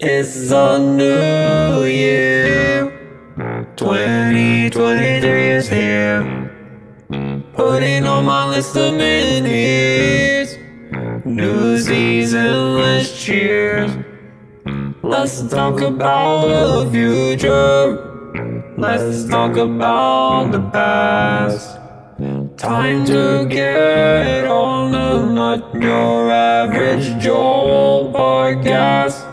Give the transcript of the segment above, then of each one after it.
It's a new year. 2023 is here. Putting on my list of minis. Newsies and let's cheers. Let's talk about the future. Let's talk about the past. Time to get on the not your average Joe podcast.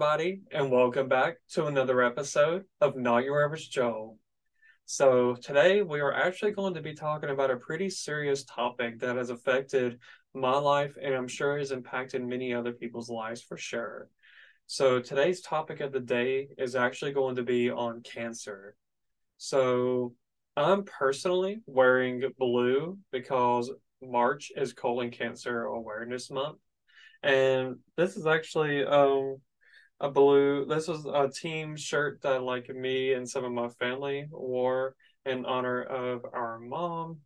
Everybody, and welcome back to another episode of Not Your Average Joe. So, today we are actually going to be talking about a pretty serious topic that has affected my life and I'm sure has impacted many other people's lives for sure. So, today's topic of the day is actually going to be on cancer. So, I'm personally wearing blue because March is Colon Cancer Awareness Month. And this is actually um a blue this was a team shirt that like me and some of my family wore in honor of our mom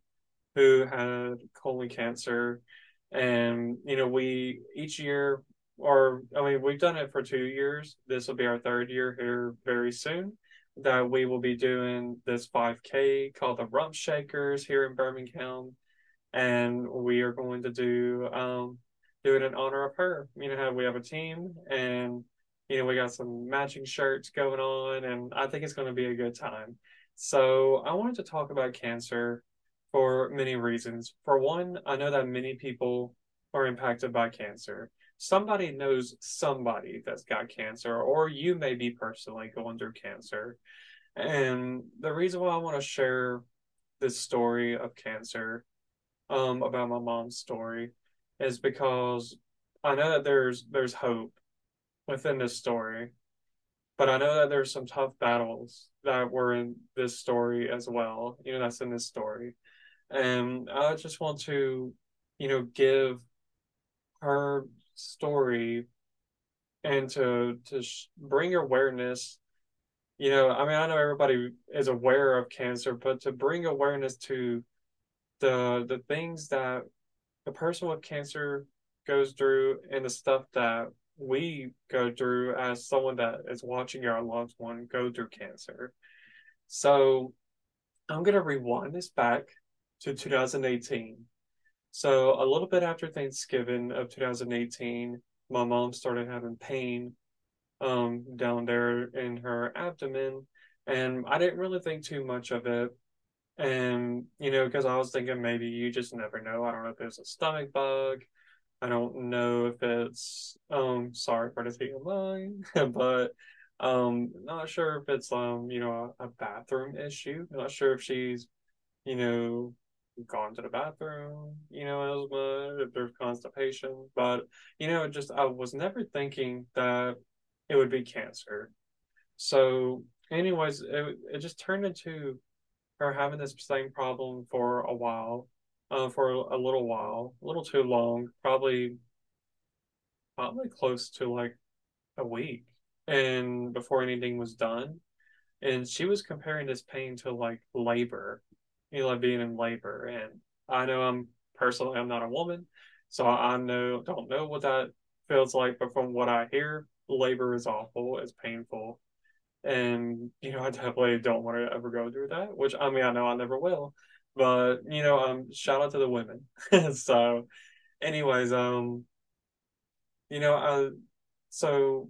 who had colon cancer. And you know, we each year or I mean we've done it for two years. This will be our third year here very soon that we will be doing this 5K called the Rumpshakers here in Birmingham. And we are going to do um do it in honor of her. You know how we have a team and you know we got some matching shirts going on and I think it's going to be a good time. So I wanted to talk about cancer for many reasons. For one, I know that many people are impacted by cancer somebody knows somebody that's got cancer, or you may be personally going through cancer. And the reason why I want to share this story of cancer, um, about my mom's story, is because I know that there's there's hope within this story, but I know that there's some tough battles that were in this story as well. You know, that's in this story, and I just want to, you know, give her story and to to sh- bring awareness you know i mean i know everybody is aware of cancer but to bring awareness to the the things that the person with cancer goes through and the stuff that we go through as someone that is watching our loved one go through cancer so i'm going to rewind this back to 2018 so a little bit after Thanksgiving of 2018, my mom started having pain um, down there in her abdomen, and I didn't really think too much of it. And you know, because I was thinking maybe you just never know. I don't know if it's a stomach bug. I don't know if it's um sorry for the TMI, but um not sure if it's um you know a, a bathroom issue. not sure if she's you know gone to the bathroom, you know, as much, if there's constipation. But, you know, just I was never thinking that it would be cancer. So, anyways, it, it just turned into her having this same problem for a while, uh, for a little while, a little too long, probably, probably close to like a week, and before anything was done. And she was comparing this pain to like labor you know, like being in labor. And I know I'm personally I'm not a woman, so I know don't know what that feels like, but from what I hear, labor is awful, it's painful. And, you know, I definitely don't want to ever go through that, which I mean I know I never will. But, you know, um shout out to the women. so anyways, um you know, I so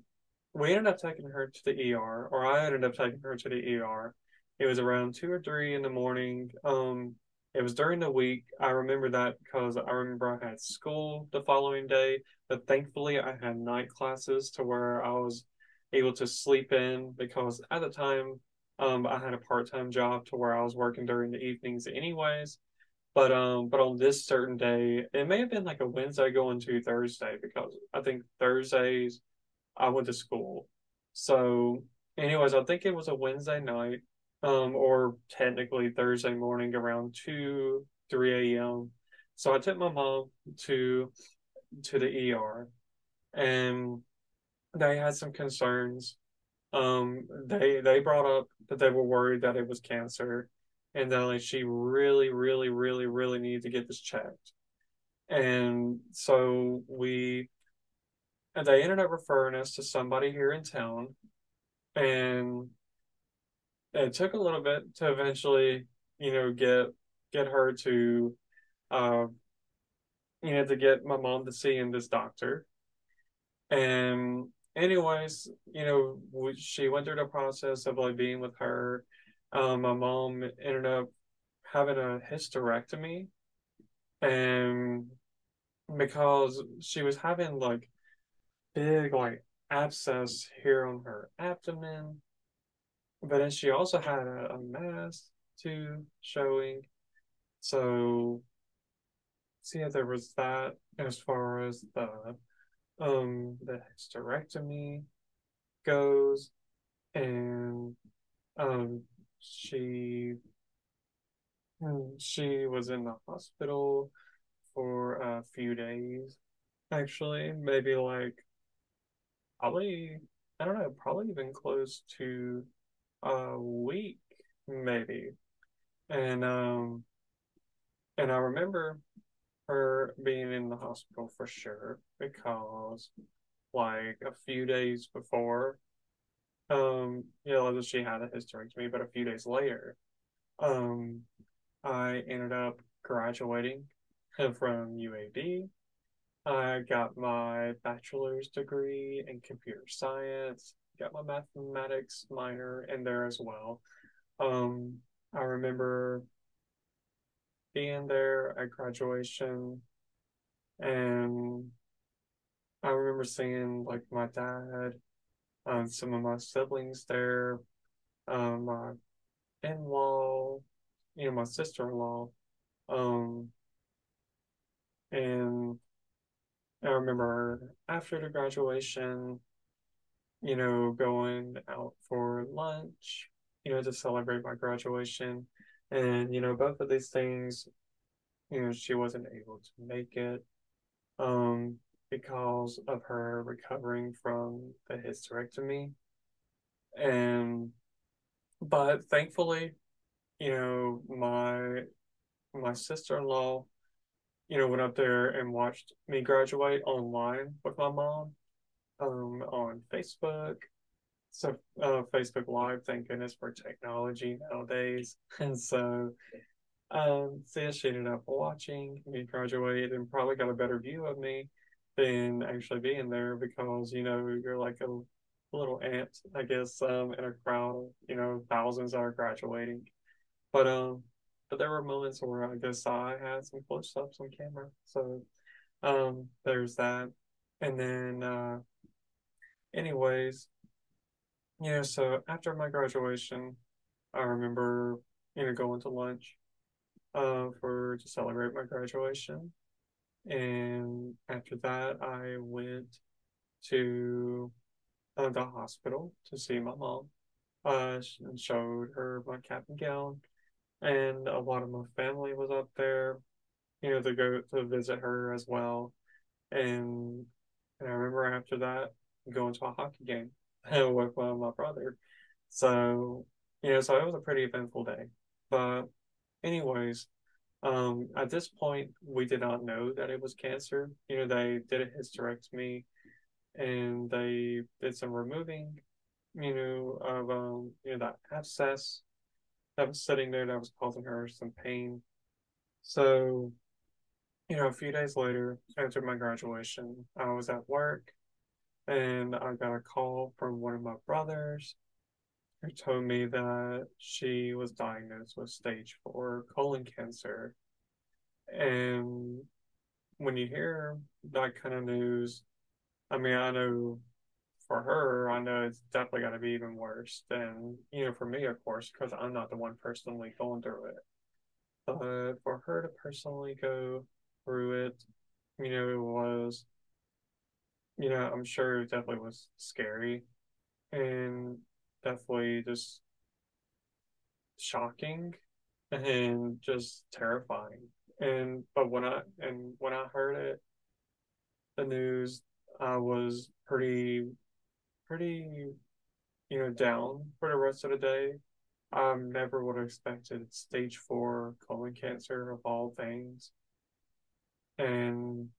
we ended up taking her to the ER, or I ended up taking her to the ER it was around two or three in the morning. Um, it was during the week. I remember that because I remember I had school the following day, but thankfully I had night classes to where I was able to sleep in because at the time um, I had a part time job to where I was working during the evenings anyways. But um, but on this certain day, it may have been like a Wednesday going to Thursday because I think Thursdays I went to school. So, anyways, I think it was a Wednesday night um, or technically Thursday morning around two, three a.m. So I took my mom to to the ER, and they had some concerns. Um, they they brought up that they were worried that it was cancer, and that like she really, really, really, really needed to get this checked. And so we and they ended up referring us to somebody here in town, and it took a little bit to eventually, you know, get get her to, uh, you know, to get my mom to see in this doctor. And anyways, you know, she went through the process of like being with her. Um, my mom ended up having a hysterectomy, and because she was having like big like abscess here on her abdomen, but then she also had a, a mass too showing. So, see, so yeah, there was that as far as the um the hysterectomy goes, and um she she was in the hospital for a few days, actually, maybe like probably I don't know, probably even close to a week, maybe. And um and I remember her being in the hospital for sure because like a few days before um you know she had a hysterectomy but a few days later um I ended up graduating from UAB. I got my bachelor's degree in computer science, got my mathematics minor in there as well. Um, I remember being there at graduation and I remember seeing like my dad and some of my siblings there, um, my in-law, you know, my sister-in-law, um, and I remember after the graduation, you know, going out for lunch, you know, to celebrate my graduation. And, you know, both of these things, you know, she wasn't able to make it um, because of her recovering from the hysterectomy. And, but thankfully, you know, my my sister-in-law, you know, went up there and watched me graduate online with my mom um, on Facebook. So uh, Facebook Live, thank goodness for technology nowadays. And so, um, so she ended up watching me graduate and probably got a better view of me than actually being there because you know you're like a little ant, I guess, um, in a crowd of you know thousands are graduating. But um, but there were moments where I guess I had some close ups on camera. So um, there's that. And then, uh, anyways, know, so after my graduation, I remember, you know, going to lunch uh, for to celebrate my graduation. And after that, I went to uh, the hospital to see my mom uh, and showed her my cap and gown and a lot of my family was up there, you know, to go to visit her as well. And, and I remember after that going to a hockey game with uh, my brother. So, you know, so it was a pretty eventful day. But, anyways, um, at this point, we did not know that it was cancer. You know, they did a hysterectomy and they did some removing, you know, of um, you know, that abscess that was sitting there that was causing her some pain. So, you know, a few days later, after my graduation, I was at work and I got a call from one of my brothers who told me that she was diagnosed with stage four colon cancer. And when you hear that kind of news, I mean, I know for her, I know it's definitely going to be even worse than, you know, for me, of course, because I'm not the one personally going through it. But for her to personally go through it, you know, it was, you know, I'm sure it definitely was scary and definitely just shocking and just terrifying. And, but when I, and when I heard it, the news, I was pretty pretty, you know, down for the rest of the day. I never would have expected stage four colon cancer of all things. And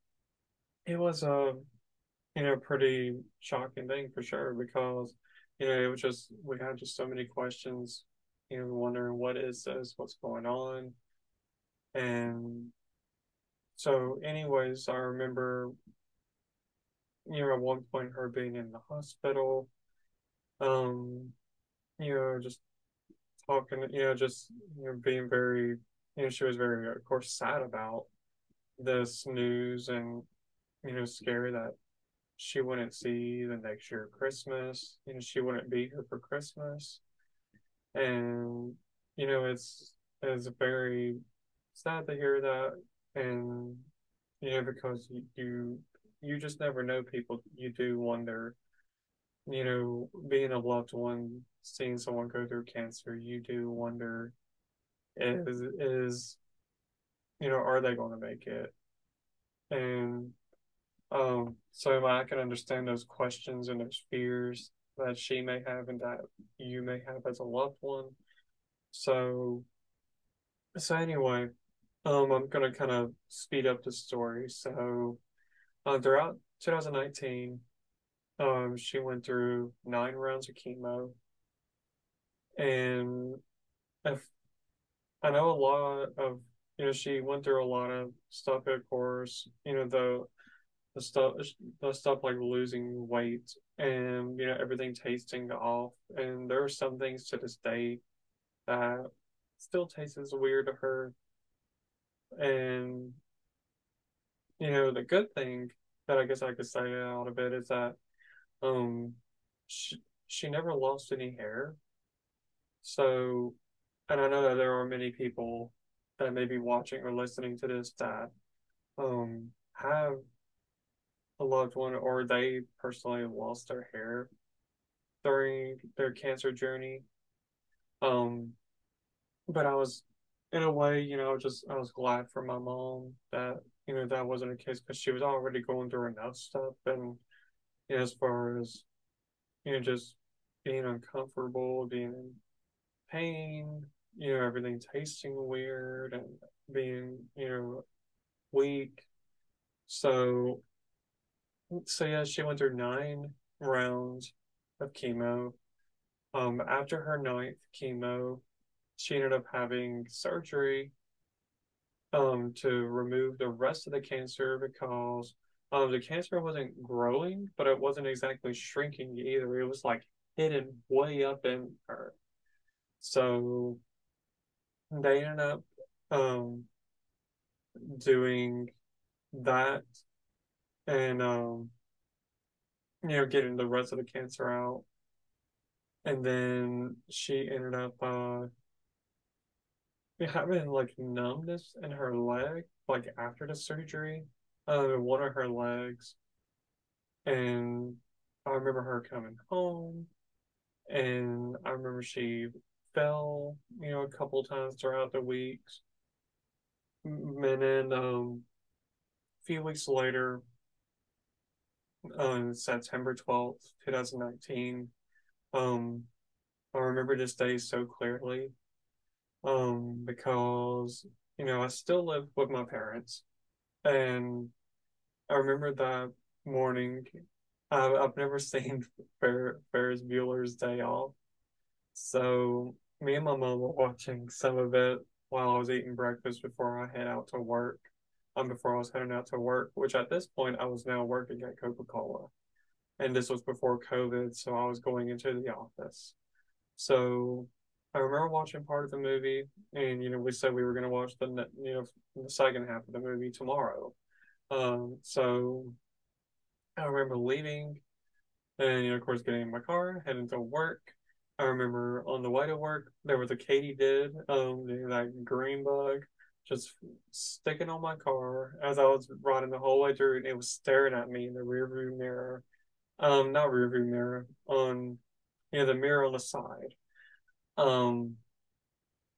it was a, you know, pretty shocking thing for sure because, you know, it was just, we had just so many questions, you know, wondering what is this, what's going on. And so, anyways, I remember, you know, at one point her being in the hospital, um, you know, just talking, you know, just, you know, being very, you know, she was very, of course, sad about this news and, you know, scary that she wouldn't see the next year Christmas, know, she wouldn't be here for Christmas. And, you know, it's it's very sad to hear that and you know, because you you, you just never know people you do wonder, you know, being a loved one, seeing someone go through cancer, you do wonder is is you know, are they gonna make it? And um, so I can understand those questions and those fears that she may have and that you may have as a loved one. So, so anyway, um, I'm gonna kind of speed up the story. So, uh, throughout 2019, um, she went through nine rounds of chemo, and if I know a lot of, you know, she went through a lot of stuff, of course, you know, the the stuff the stuff like losing weight and you know everything tasting off. And there are some things to this day that still tastes weird to her. And you know the good thing that I guess I could say out of it is that um she, she never lost any hair. So and I know that there are many people that may be watching or listening to this that um have a loved one or they personally lost their hair during their cancer journey. Um, but I was, in a way, you know, just I was glad for my mom that you know that wasn't the case because she was already going through enough stuff, and you know, as far as you know, just being uncomfortable, being in pain, you know, everything tasting weird and being you know weak. So so yeah, she went through nine rounds of chemo. Um, after her ninth chemo, she ended up having surgery um, to remove the rest of the cancer because um, the cancer wasn't growing, but it wasn't exactly shrinking either. It was like hidden way up in her. So they ended up um, doing that and um, you know, getting the rest of the cancer out. And then she ended up uh having like numbness in her leg, like after the surgery, uh, one of her legs. And I remember her coming home, and I remember she fell, you know, a couple times throughout the weeks. And then um, a few weeks later, on September 12th, 2019. Um, I remember this day so clearly um, because, you know, I still live with my parents. And I remember that morning. I've, I've never seen Fer- Ferris Bueller's Day Off. So me and my mom were watching some of it while I was eating breakfast before I head out to work um, before I was heading out to work, which at this point I was now working at Coca Cola. And this was before COVID, so I was going into the office. So I remember watching part of the movie, and you know, we said we were going to watch the you know the second half of the movie tomorrow. Um, so I remember leaving, and you know, of course, getting in my car, heading to work. I remember on the way to work, there was a katydid, um, that green bug just sticking on my car as I was riding the whole way through, and it was staring at me in the rearview mirror. Um, not rearview mirror, on you know the mirror on the side. Um,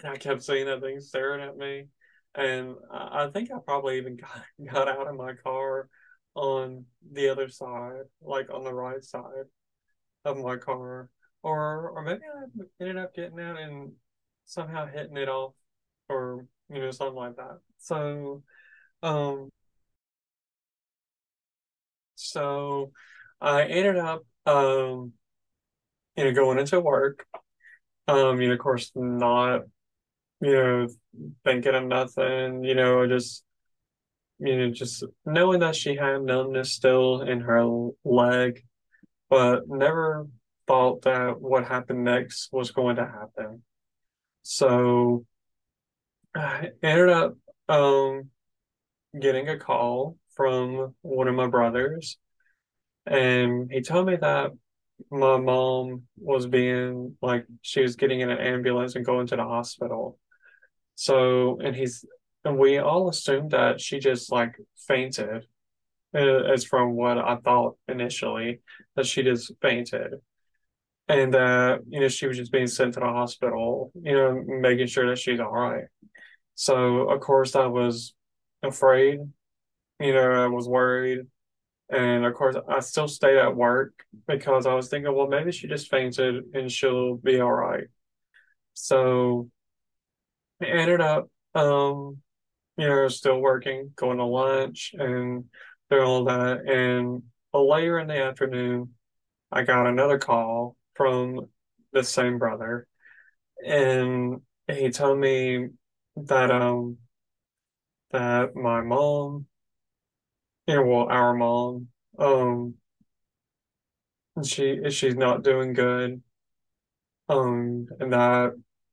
and I kept seeing that thing staring at me, and I, I think I probably even got got out of my car on the other side, like on the right side of my car, or or maybe I ended up getting out and somehow hitting it off, or you know, something like that. So, um, So I ended up, um, you know, going into work. Um, you know, of course, not, you know, thinking of nothing, you know, just, you know, just knowing that she had numbness still in her leg, but never thought that what happened next was going to happen. So I ended up, um, getting a call from one of my brothers, and he told me that my mom was being like she was getting in an ambulance and going to the hospital. So, and he's and we all assumed that she just like fainted, uh, as from what I thought initially, that she just fainted. And that, you know, she was just being sent to the hospital, you know, making sure that she's all right. So, of course, I was afraid, you know, I was worried. And of course, I still stayed at work because I was thinking, well, maybe she just fainted and she'll be all right. So I ended up, um, you know, still working, going to lunch and doing all that. And later in the afternoon, I got another call from the same brother, and he told me that um that my mom, you know, well, our mom, um, she she's not doing good, um, and that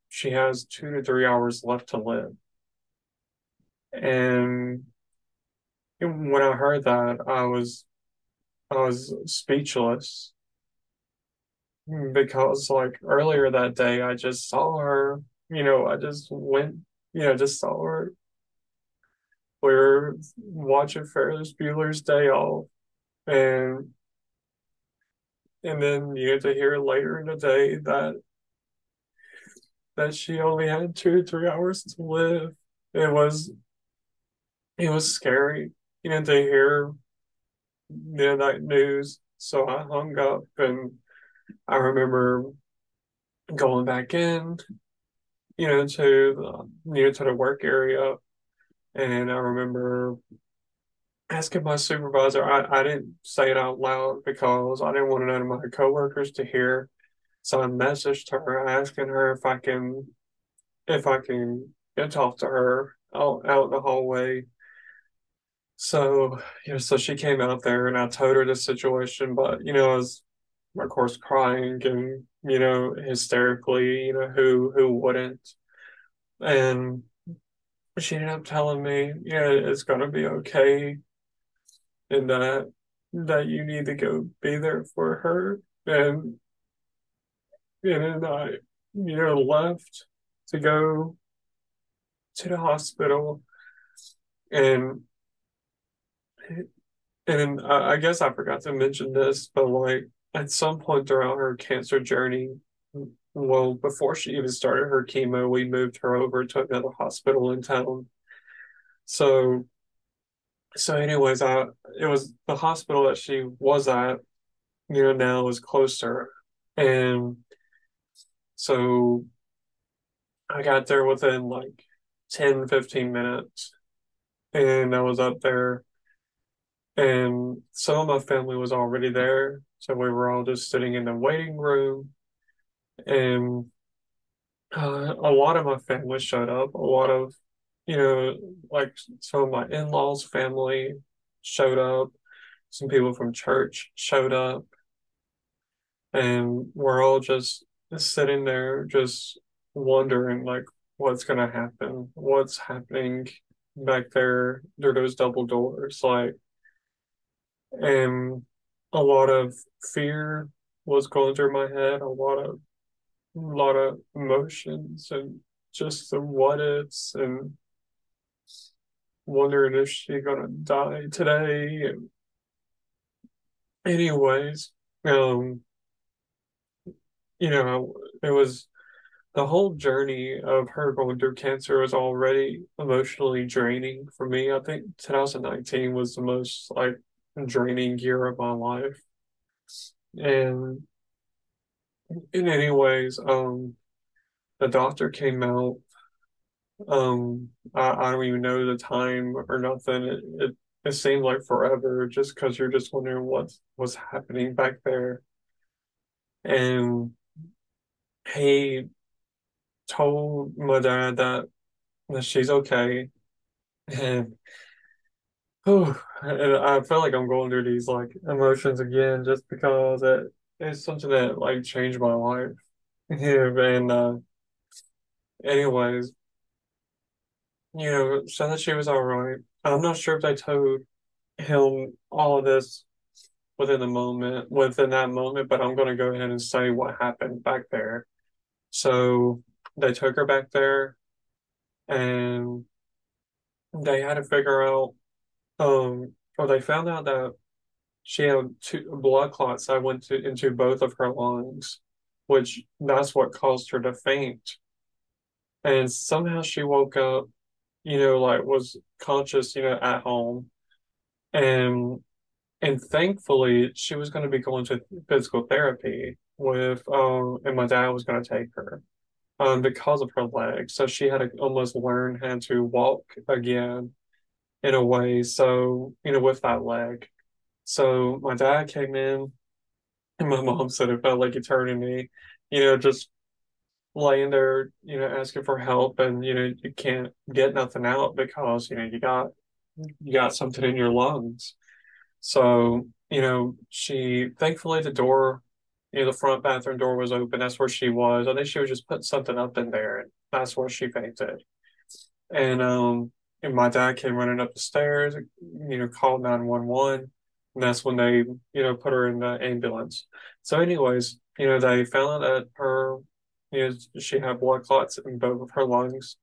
she has two to three hours left to live. And when I heard that, I was I was speechless because like earlier that day, I just saw her, you know, I just went, you know, just saw her. We were watching Ferris Bueller's Day Off, and and then you get to hear later in the day that that she only had two to three hours to live. It was it was scary, you know, to hear know, news. So I hung up and I remember going back in, you know, to the you know to the work area and I remember asking my supervisor, I, I didn't say it out loud because I didn't want none of my coworkers to hear. So I messaged her asking her if I can if I can get talk to her out out in the hallway. So, you know, so she came out there and I told her the situation, but you know, I was of course crying and, you know, hysterically, you know, who who wouldn't? And she ended up telling me, yeah, it's gonna be okay and that that you need to go be there for her. And and then I, you know, left to go to the hospital and and I, I guess I forgot to mention this, but like at some point throughout her cancer journey, well, before she even started her chemo, we moved her over to another hospital in town. So, so anyways, I it was the hospital that she was at, you know, now is closer. And so I got there within like 10, 15 minutes. And I was up there and some of my family was already there. So we were all just sitting in the waiting room and uh, a lot of my family showed up. A lot of, you know, like some of my in-laws' family showed up. Some people from church showed up, and we're all just sitting there, just wondering like what's gonna happen, what's happening back there through those double doors, like, and a lot of fear was going through my head, a lot of a lot of emotions and just the what ifs and wondering if she gonna die today. And anyways, um, you know, it was the whole journey of her going through cancer was already emotionally draining for me. I think 2019 was the most like draining year of my life. And in any ways, um, the doctor came out. Um, I, I don't even know the time or nothing. It, it it seemed like forever just because you're just wondering what was happening back there. And he told my dad that, that she's okay. And and I feel like I'm going through these like emotions again just because it it's something that like changed my life. And uh, anyways, you know, said that she was all right. I'm not sure if they told him all of this within the moment, within that moment, but I'm gonna go ahead and say what happened back there. So they took her back there and they had to figure out um or they found out that she had two blood clots that went to, into both of her lungs, which that's what caused her to faint. And somehow she woke up, you know, like was conscious, you know, at home. And and thankfully she was going to be going to physical therapy with um and my dad was going to take her um because of her leg. So she had to almost learn how to walk again in a way. So, you know, with that leg. So my dad came in and my mom said it felt like eternity, you know, just laying there, you know, asking for help and, you know, you can't get nothing out because, you know, you got you got something in your lungs. So, you know, she thankfully the door, you know, the front bathroom door was open. That's where she was. I think she was just putting something up in there and that's where she fainted. And um and my dad came running up the stairs, you know, called 911 and that's when they, you know, put her in the ambulance. So, anyways, you know, they found that her, you know, she had blood clots in both of her lungs,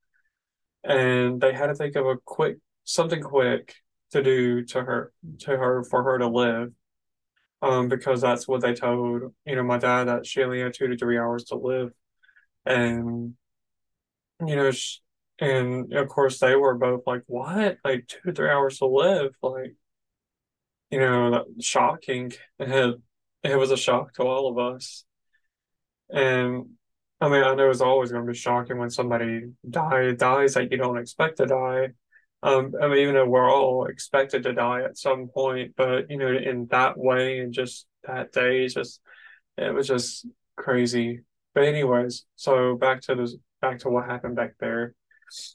and they had to think of a quick, something quick to do to her, to her for her to live. Um, because that's what they told, you know, my dad that she only had two to three hours to live, and you know, she, and of course they were both like, "What? Like two three hours to live? Like." you know, shocking. It it was a shock to all of us. And I mean, I know it's always going to be shocking when somebody die, dies that you don't expect to die. Um, I mean, even though we're all expected to die at some point, but you know, in that way and just that day, just it was just crazy. But anyways, so back to this, back to what happened back there.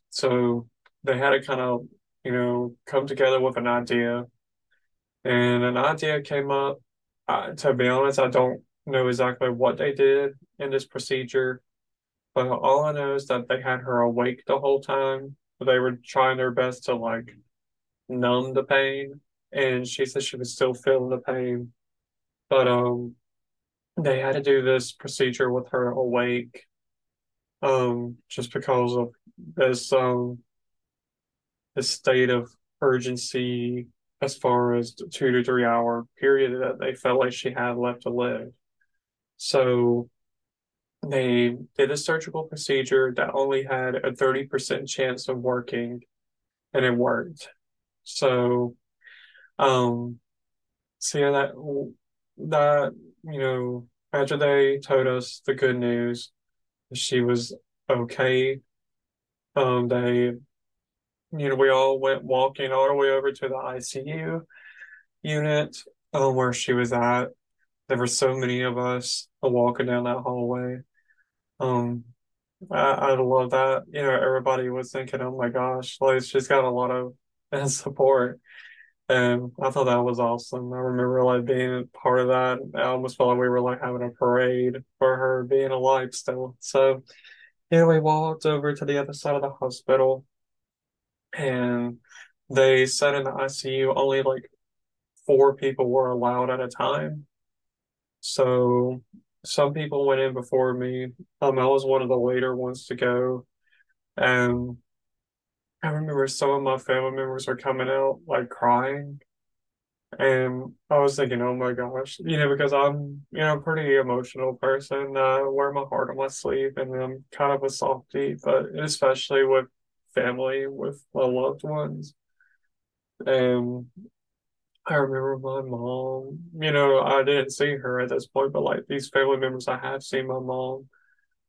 So they had to kind of, you know, come together with an idea and an idea came up. Uh, to be honest, I don't know exactly what they did in this procedure, but all I know is that they had her awake the whole time. They were trying their best to like numb the pain, and she said she was still feeling the pain. But um, they had to do this procedure with her awake, um, just because of this um this state of urgency as far as the two to three hour period that they felt like she had left to live. So they did a surgical procedure that only had a 30% chance of working and it worked. So, um, so yeah, that, that, you know, after they told us the good news, she was okay. Um, they you know, we all went walking all the way over to the ICU unit um, where she was at. There were so many of us walking down that hallway. Um, I, I love that. You know, everybody was thinking, "Oh my gosh, like she's got a lot of support," and I thought that was awesome. I remember like being part of that. I almost felt like we were like having a parade for her being alive still. So, yeah, we walked over to the other side of the hospital and they said in the ICU only like four people were allowed at a time. So some people went in before me. Um, I was one of the later ones to go. And I remember some of my family members were coming out like crying. And I was thinking, oh my gosh, you know, because I'm, you know, pretty emotional person. I wear my heart on my sleeve and I'm kind of a softie, but especially with family with my loved ones. And I remember my mom, you know, I didn't see her at this point, but like these family members I have seen my mom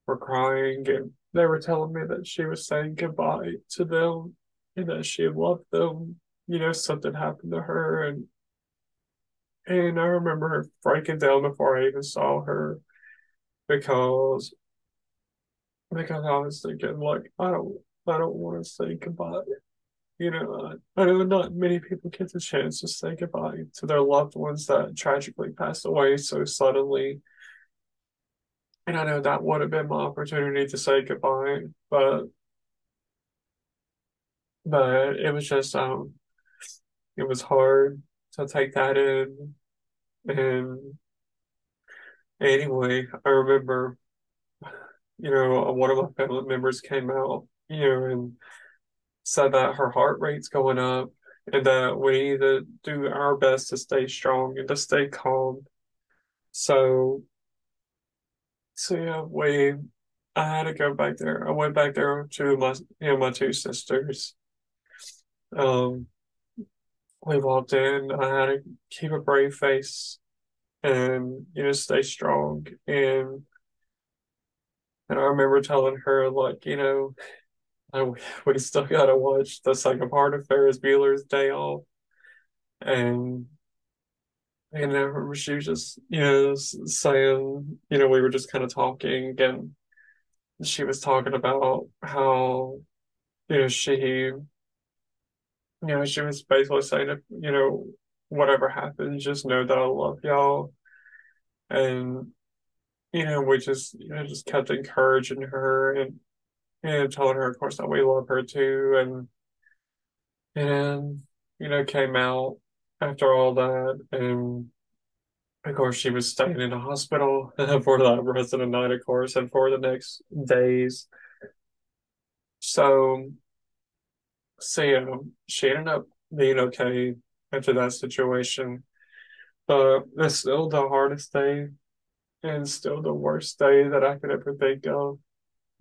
were crying and they were telling me that she was saying goodbye to them and that she loved them you know, something happened to her and and I remember her breaking down before I even saw her because because I was thinking like I don't I don't want to say goodbye. You know, I, I know not many people get the chance to say goodbye to their loved ones that tragically passed away so suddenly. And I know that would have been my opportunity to say goodbye, but but it was just um it was hard to take that in and anyway, I remember you know, one of my family members came out, you know, and said that her heart rate's going up and that we need to do our best to stay strong and to stay calm. So, so yeah, we, I had to go back there. I went back there to my, you know, my two sisters. Um, we walked in. I had to keep a brave face and you know stay strong and and I remember telling her like you know I, we still gotta watch the second part of Ferris Bueller's Day Off and and remember she was just you know saying you know we were just kind of talking and she was talking about how you know she you know she was basically saying you know whatever happens just know that I love y'all. And you know we just you know just kept encouraging her and and telling her of course that we love her too. And and you know came out after all that and of course she was staying in a hospital for that rest of the night of course and for the next days so so yeah she ended up being okay after that situation but it's still the hardest day and still the worst day that I could ever think of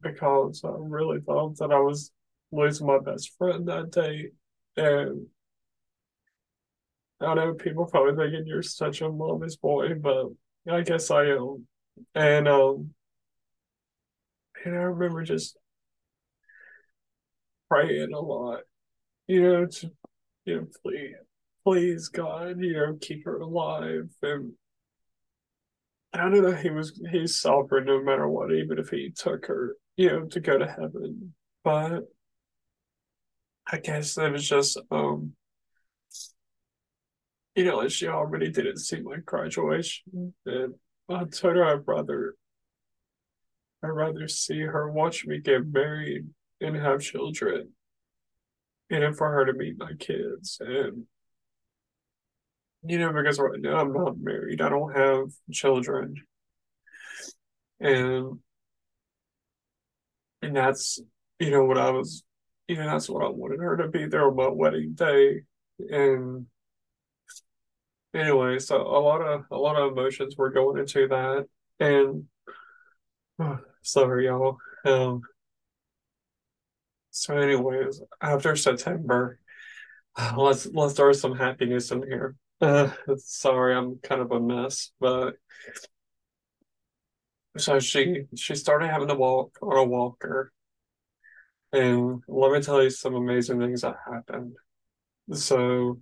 because I really thought that I was losing my best friend that day. And I know people probably thinking you're such a mama's boy, but I guess I am. And um and I remember just praying a lot, you know, to you know, please please God, you know, keep her alive and I don't know. He was he's sovereign no matter what, even if he took her, you know, to go to heaven. But I guess it was just um you know, like she already didn't see my graduation. And I told her I'd rather I'd rather see her watch me get married and have children. And for her to meet my kids. And you know, because right now I'm not married. I don't have children. And and that's you know what I was you know, that's what I wanted her to be there on my wedding day. And anyway, so a lot of a lot of emotions were going into that. And sorry y'all. Um so anyways, after September, let's let's throw some happiness in here. Uh, sorry, I'm kind of a mess, but so she she started having to walk on a walker, and let me tell you some amazing things that happened. So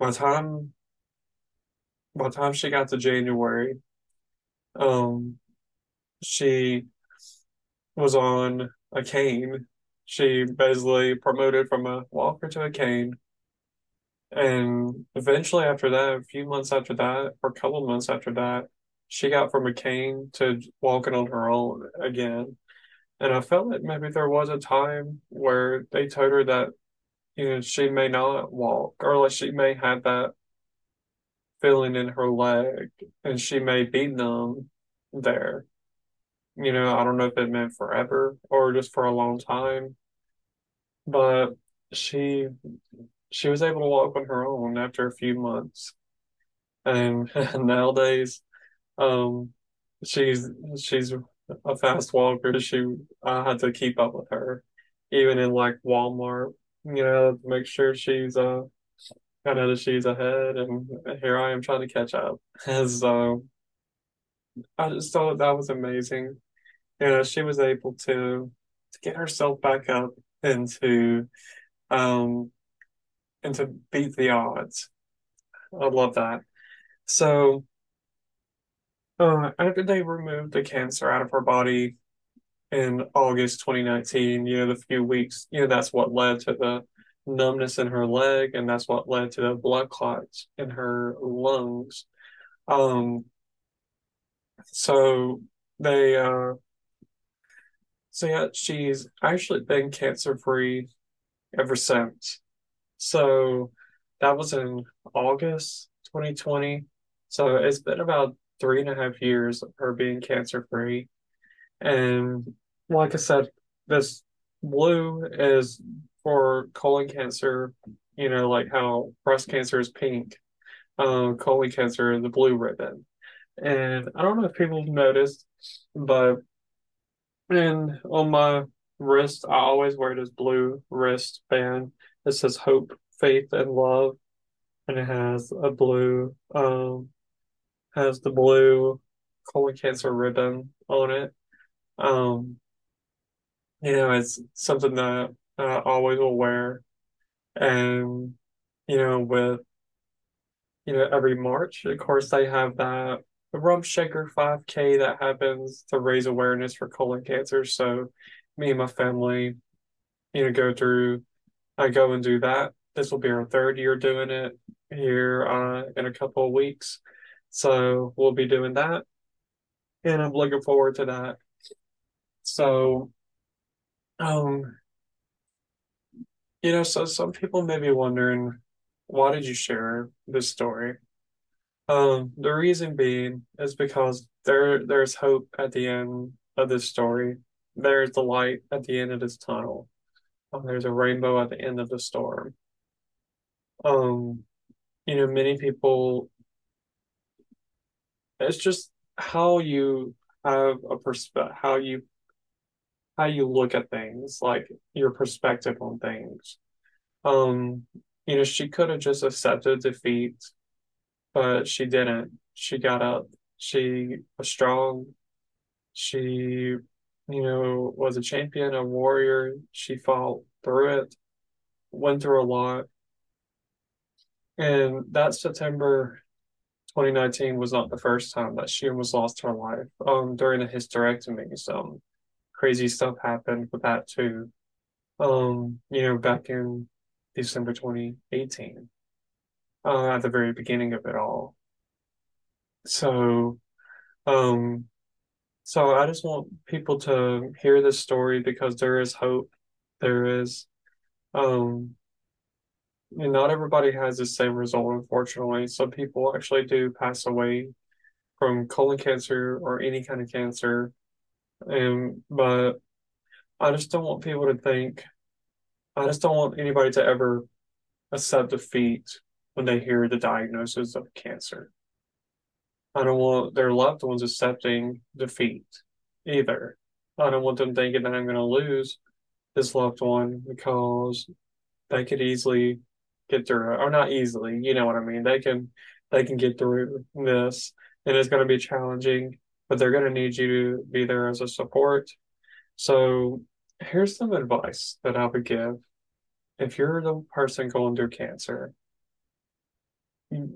the time by the time she got to January, um, she was on a cane. She basically promoted from a walker to a cane. And eventually, after that, a few months after that, or a couple months after that, she got from a cane to walking on her own again. And I felt like maybe there was a time where they told her that, you know, she may not walk, or like she may have that feeling in her leg, and she may be numb there. You know, I don't know if it meant forever or just for a long time, but she she was able to walk on her own after a few months. And nowadays, um, she's she's a fast walker. She I had to keep up with her, even in like Walmart, you know, make sure she's uh that she's ahead, and here I am trying to catch up. Uh, I just thought that was amazing. You know, she was able to to get herself back up and to um and to beat the odds. I love that. So, uh, after they removed the cancer out of her body in August 2019, you know, the few weeks, you know, that's what led to the numbness in her leg, and that's what led to the blood clots in her lungs. Um, so they, uh, so yeah, she's actually been cancer free ever since. So that was in August 2020. So it's been about three and a half years of her being cancer free. And like I said, this blue is for colon cancer, you know, like how breast cancer is pink, uh, colon cancer is the blue ribbon. And I don't know if people have noticed, but and on my wrist, I always wear this blue wristband. It says hope, faith, and love. And it has a blue, um, has the blue colon cancer ribbon on it. Um, you know, it's something that I always wear. And, you know, with, you know, every March, of course, they have that Rumpshaker 5K that happens to raise awareness for colon cancer. So me and my family, you know, go through, I go and do that. This will be our third year doing it here uh, in a couple of weeks. So we'll be doing that. And I'm looking forward to that. So, um, you know, so some people may be wondering, why did you share this story? Um, the reason being is because there there's hope at the end of this story. There's the light at the end of this tunnel. Um, there's a rainbow at the end of the storm. Um, you know, many people it's just how you have a perspective how you how you look at things, like your perspective on things. Um, you know, she could have just accepted defeat but she didn't. She got up. She was strong. She, you know, was a champion, a warrior. She fought through it, went through a lot. And that September 2019 was not the first time that she almost lost her life. Um, during a hysterectomy, some crazy stuff happened with that too. Um, you know, back in December 2018 uh, at the very beginning of it all. So, um, so I just want people to hear this story because there is hope. There is, um, and not everybody has the same result, unfortunately. Some people actually do pass away from colon cancer or any kind of cancer. And, but I just don't want people to think, I just don't want anybody to ever accept defeat when they hear the diagnosis of cancer. I don't want their loved ones accepting defeat either. I don't want them thinking that I'm going to lose this loved one because they could easily get through it, or not easily. You know what I mean? They can they can get through this, and it's going to be challenging, but they're going to need you to be there as a support. So here's some advice that I would give if you're the person going through cancer of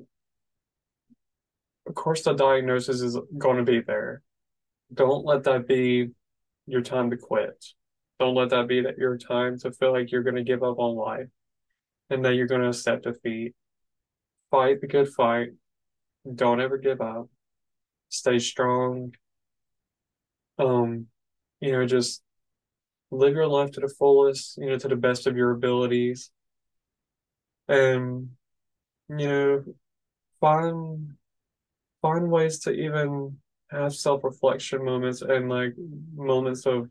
course the diagnosis is going to be there. Don't let that be your time to quit. Don't let that be that your time to feel like you're going to give up on life and that you're going to accept defeat. Fight the good fight. Don't ever give up. Stay strong. Um, you know, just live your life to the fullest, you know, to the best of your abilities. And you know, find find ways to even have self-reflection moments and like moments of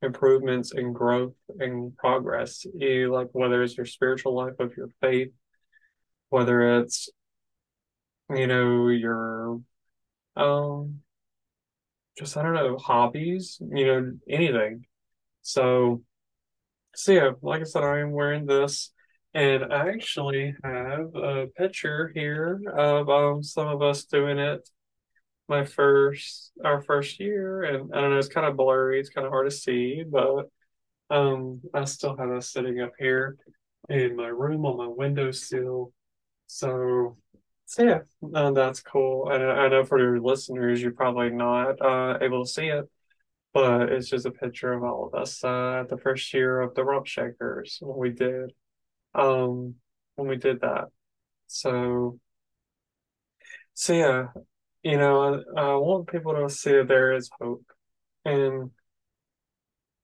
improvements and growth and progress. You like whether it's your spiritual life of your faith, whether it's you know your um just I don't know hobbies, you know anything. So so yeah, like I said, I am wearing this and I actually have a picture here of um, some of us doing it my first our first year and I don't know it's kind of blurry it's kind of hard to see but um I still have us sitting up here in my room on my windowsill. So, so yeah, uh, that's cool. And I know for your listeners, you're probably not uh, able to see it, but it's just a picture of all of us uh, the first year of the Rumpshakers when we did, um, when we did that. So, so yeah, you know, I, I want people to see that there is hope, and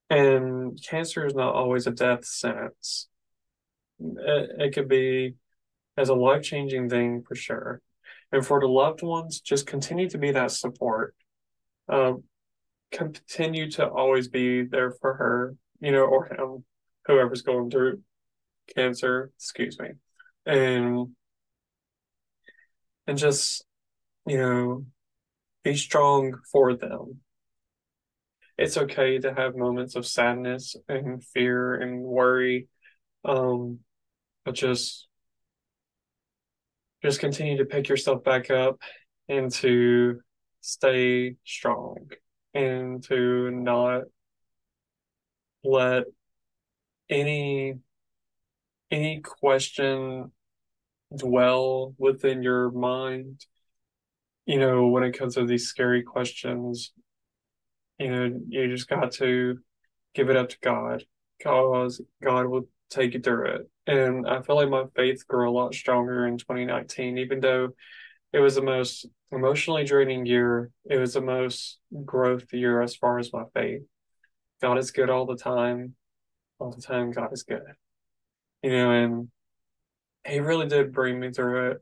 and cancer is not always a death sentence. It, it could be as a life changing thing for sure. And for the loved ones, just continue to be that support. Um, continue to always be there for her, you know, or him, whoever's going through cancer, excuse me. And and just, you know, be strong for them. It's okay to have moments of sadness and fear and worry. Um, but just just continue to pick yourself back up and to stay strong and to not let any any question dwell within your mind. You know when it comes to these scary questions you know you just got to give it up to god. Because god will take you through it and i feel like my faith grew a lot stronger in 2019 even though it was the most emotionally draining year. It was the most growth year as far as my faith. God is good all the time. All the time, God is good. You know, and He really did bring me through it.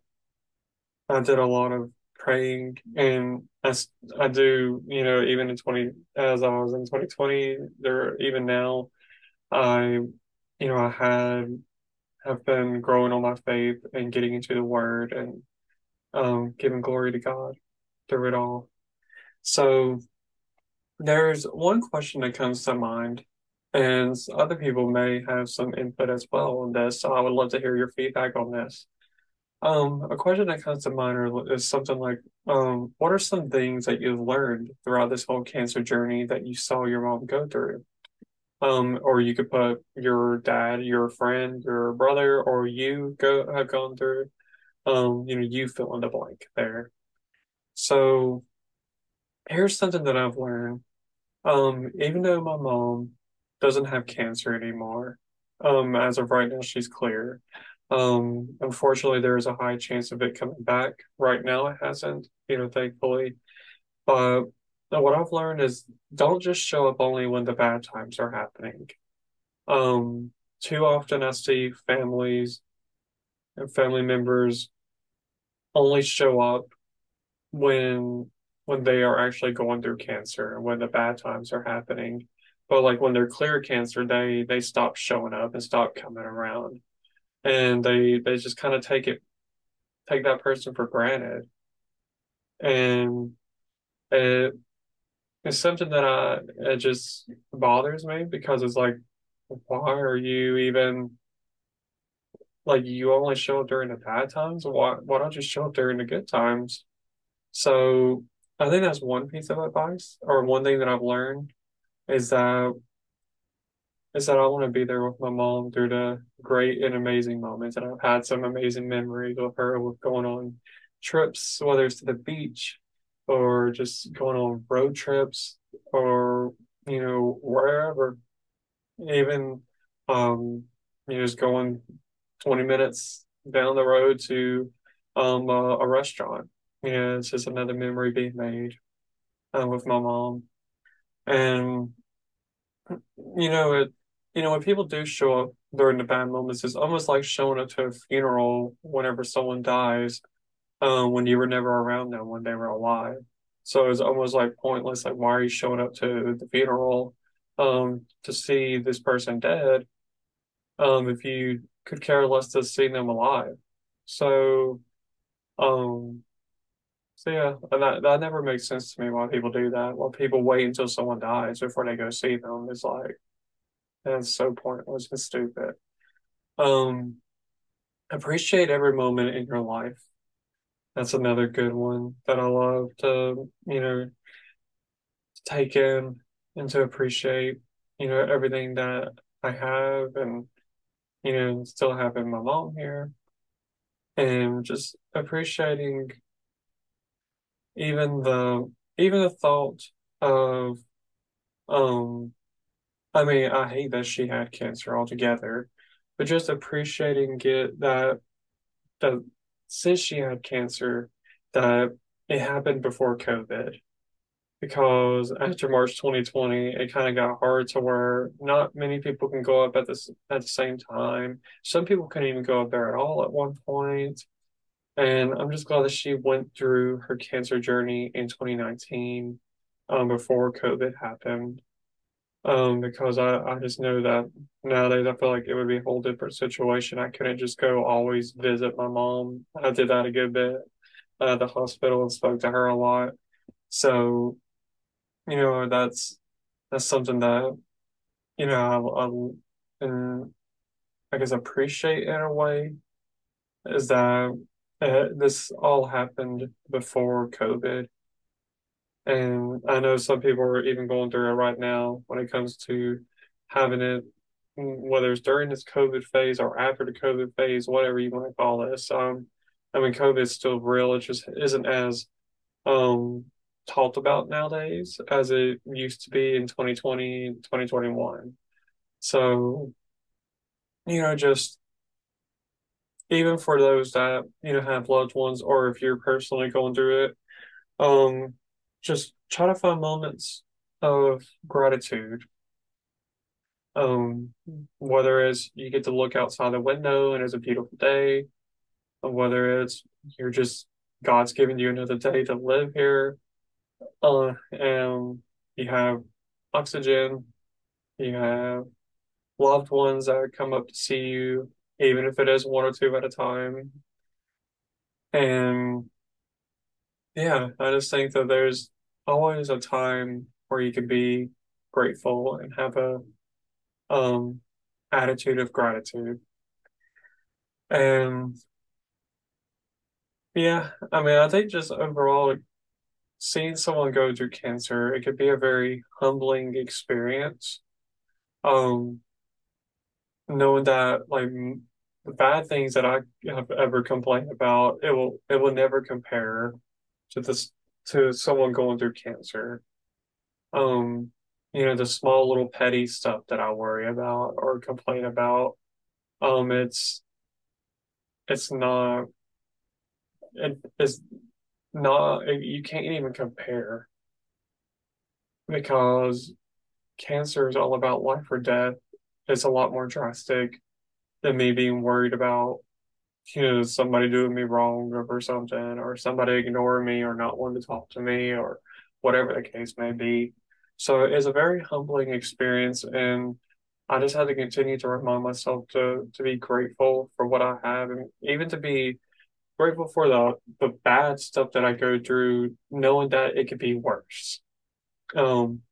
I did a lot of praying, and I, I do, you know, even in 20, as I was in 2020, there, even now, I, you know, I had, have been growing on my faith and getting into the Word and um, giving glory to God through it all. So there's one question that comes to mind, and other people may have some input as well on this. So I would love to hear your feedback on this. Um, a question that comes to mind is something like, um, what are some things that you've learned throughout this whole cancer journey that you saw your mom go through? Um, or you could put your dad, your friend, your brother, or you go have gone through um, you know, you fill in the blank there. So here's something that I've learned. Um, even though my mom doesn't have cancer anymore, um, as of right now, she's clear. Um, unfortunately, there is a high chance of it coming back. Right now, it hasn't, you know, thankfully. But what I've learned is don't just show up only when the bad times are happening. Um, too often I see families and family members only show up when when they are actually going through cancer and when the bad times are happening. But like when they're clear cancer, they they stop showing up and stop coming around. And they they just kind of take it take that person for granted. And it it's something that I it just bothers me because it's like why are you even like you only show up during the bad times. Why why don't you show up during the good times? So I think that's one piece of advice, or one thing that I've learned is that is that I want to be there with my mom through the great and amazing moments. And I've had some amazing memories with her with going on trips, whether it's to the beach or just going on road trips or, you know, wherever. Even um, you just going 20 minutes down the road to um, uh, a restaurant. You know, it's just another memory being made uh, with my mom. And, you know, it, you know, when people do show up during the bad moments, it's almost like showing up to a funeral whenever someone dies, um, when you were never around them when they were alive. So it's almost like pointless. Like, why are you showing up to the funeral, um, to see this person dead? Um, if you could care less to see them alive. So, um, so yeah, and that that never makes sense to me why people do that. Why people wait until someone dies before they go see them. It's like that's so pointless and stupid. Um, appreciate every moment in your life. That's another good one that I love to, you know, take in and to appreciate, you know, everything that I have and you know, still having my mom here. And just appreciating even the even the thought of um I mean I hate that she had cancer altogether, but just appreciating it that that since she had cancer that it happened before COVID because after March 2020, it kind of got hard to where not many people can go up at this at the same time. Some people couldn't even go up there at all at one point. And I'm just glad that she went through her cancer journey in 2019, um, before COVID happened. Um, because I, I just know that nowadays I feel like it would be a whole different situation. I couldn't just go always visit my mom. I did that a good bit at the hospital and spoke to her a lot. So you know, that's that's something that, you know, I, I and I guess appreciate in a way is that uh, this all happened before COVID. And I know some people are even going through it right now when it comes to having it, whether it's during this COVID phase or after the COVID phase, whatever you want to call this. Um, I mean, COVID is still real. It just isn't as um talked about nowadays as it used to be in 2020, 2021. So, you know, just even for those that, you know, have loved ones or if you're personally going through it, um, just try to find moments of gratitude. Um, whether it's you get to look outside the window and it's a beautiful day, whether it's you're just God's given you another day to live here, uh, and you have oxygen, you have loved ones that come up to see you, even if it is one or two at a time. And yeah, I just think that there's always a time where you can be grateful and have a um attitude of gratitude. And yeah, I mean, I think just overall seeing someone go through cancer, it could be a very humbling experience. Um, knowing that like the bad things that I have ever complained about, it will it will never compare to this to someone going through cancer. Um, you know, the small little petty stuff that I worry about or complain about. Um, it's it's not it is not you can't even compare because cancer is all about life or death. It's a lot more drastic than me being worried about, you know, somebody doing me wrong or something, or somebody ignoring me or not wanting to talk to me or whatever the case may be. So it's a very humbling experience and I just had to continue to remind myself to to be grateful for what I have and even to be grateful for the the bad stuff that I go through, knowing that it could be worse. Um,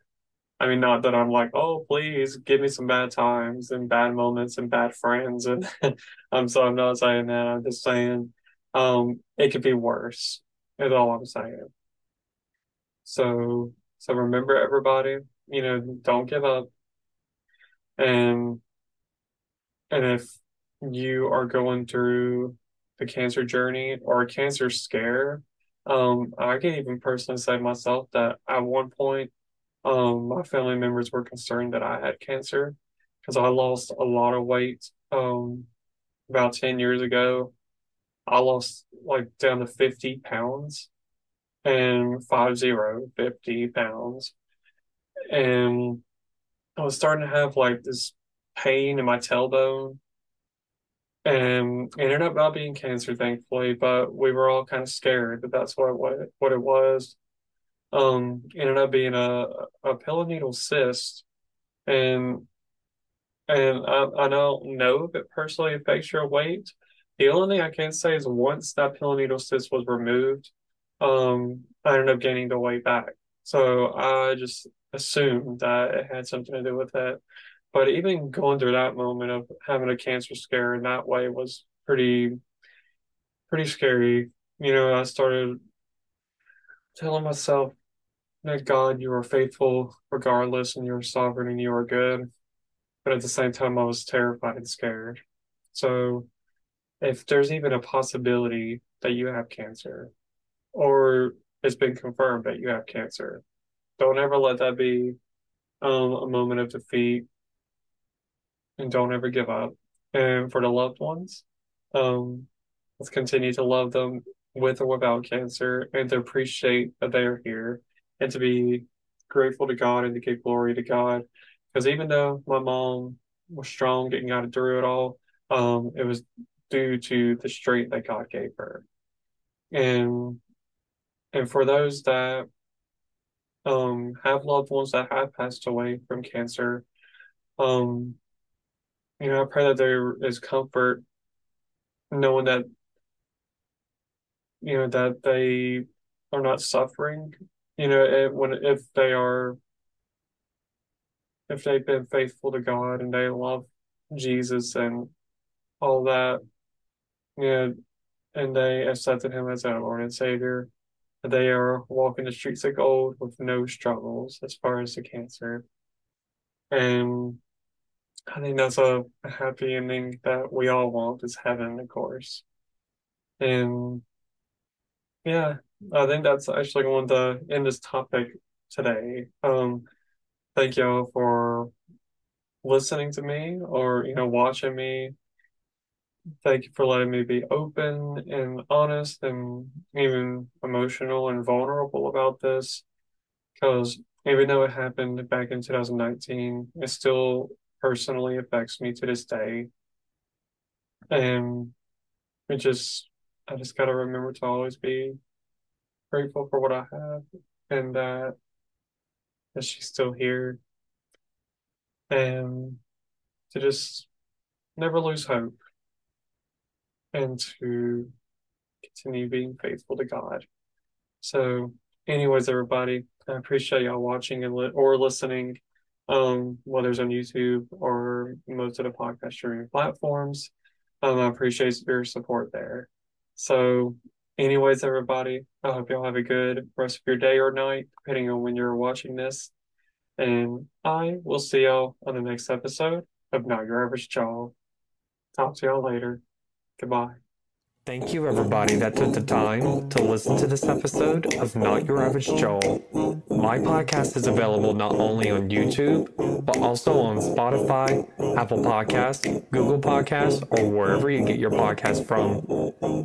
I mean, not that I'm like, oh, please give me some bad times and bad moments and bad friends, and I'm so I'm not saying that. I'm just saying, um, it could be worse. Is all I'm saying. So, so remember, everybody, you know, don't give up, and and if you are going through the cancer journey or a cancer scare. Um, I can even personally say myself that at one point, um, my family members were concerned that I had cancer because I lost a lot of weight. Um, about 10 years ago, I lost like down to 50 pounds and five zero, 50 pounds. And I was starting to have like this pain in my tailbone and ended up not being cancer, thankfully. But we were all kind of scared that that's what what what it was. Um, ended up being a a pillow cyst, and and I, I don't know if it personally affects your weight. The only thing I can say is once that pillow cyst was removed, um, I ended up gaining the weight back. So I just assumed that it had something to do with it. But even going through that moment of having a cancer scare in that way was pretty, pretty scary. You know, I started telling myself that God, you are faithful regardless, and you are sovereign and you are good. But at the same time, I was terrified and scared. So if there's even a possibility that you have cancer or it's been confirmed that you have cancer, don't ever let that be um, a moment of defeat and don't ever give up. And for the loved ones, um, let's continue to love them with or without cancer and to appreciate that they are here and to be grateful to God and to give glory to God. Because even though my mom was strong getting out through it all, um, it was due to the strength that God gave her. And and for those that um have loved ones that have passed away from cancer, um, you know, I pray that there is comfort knowing that you know that they are not suffering you know it, when if they are if they've been faithful to God and they love Jesus and all that you know and they accepted him as their Lord and Savior they are walking the streets of gold with no struggles as far as the cancer. And I think that's a happy ending that we all want is heaven of course. And yeah, I think that's actually going to end this topic today. Um, thank y'all for listening to me or, you know, watching me. Thank you for letting me be open and honest and even emotional and vulnerable about this. Because even though it happened back in 2019, it still personally affects me to this day. And it just I just gotta remember to always be grateful for what I have and that that she's still here and to just never lose hope and to continue being faithful to God. So, anyways, everybody, I appreciate y'all watching and li- or listening, um, whether it's on YouTube or most of the podcast streaming platforms. Um, I appreciate your support there. So, anyways, everybody, I hope y'all have a good rest of your day or night, depending on when you're watching this. And I will see y'all on the next episode of Not Your Average Joel. Talk to y'all later. Goodbye. Thank you, everybody that took the time to listen to this episode of Not Your Average Joel. My podcast is available not only on YouTube, but also on Spotify, Apple Podcasts, Google Podcasts, or wherever you get your podcast from.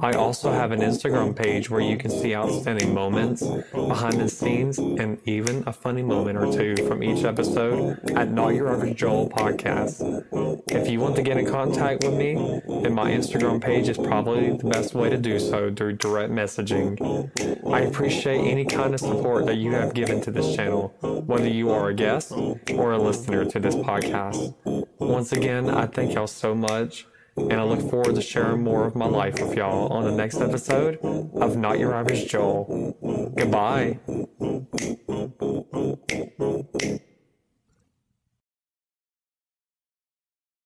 I also have an Instagram page where you can see outstanding moments, behind the scenes, and even a funny moment or two from each episode at Not Your Average Joel Podcast. If you want to get in contact with me, then my Instagram page is probably the best way to do so through direct messaging. I appreciate any kind of support that you have given to this channel, whether you are a guest or a listener to this podcast. Once again, I thank y'all so much, and I look forward to sharing more of my life with y'all on the next episode of Not Your Average Joel. Goodbye.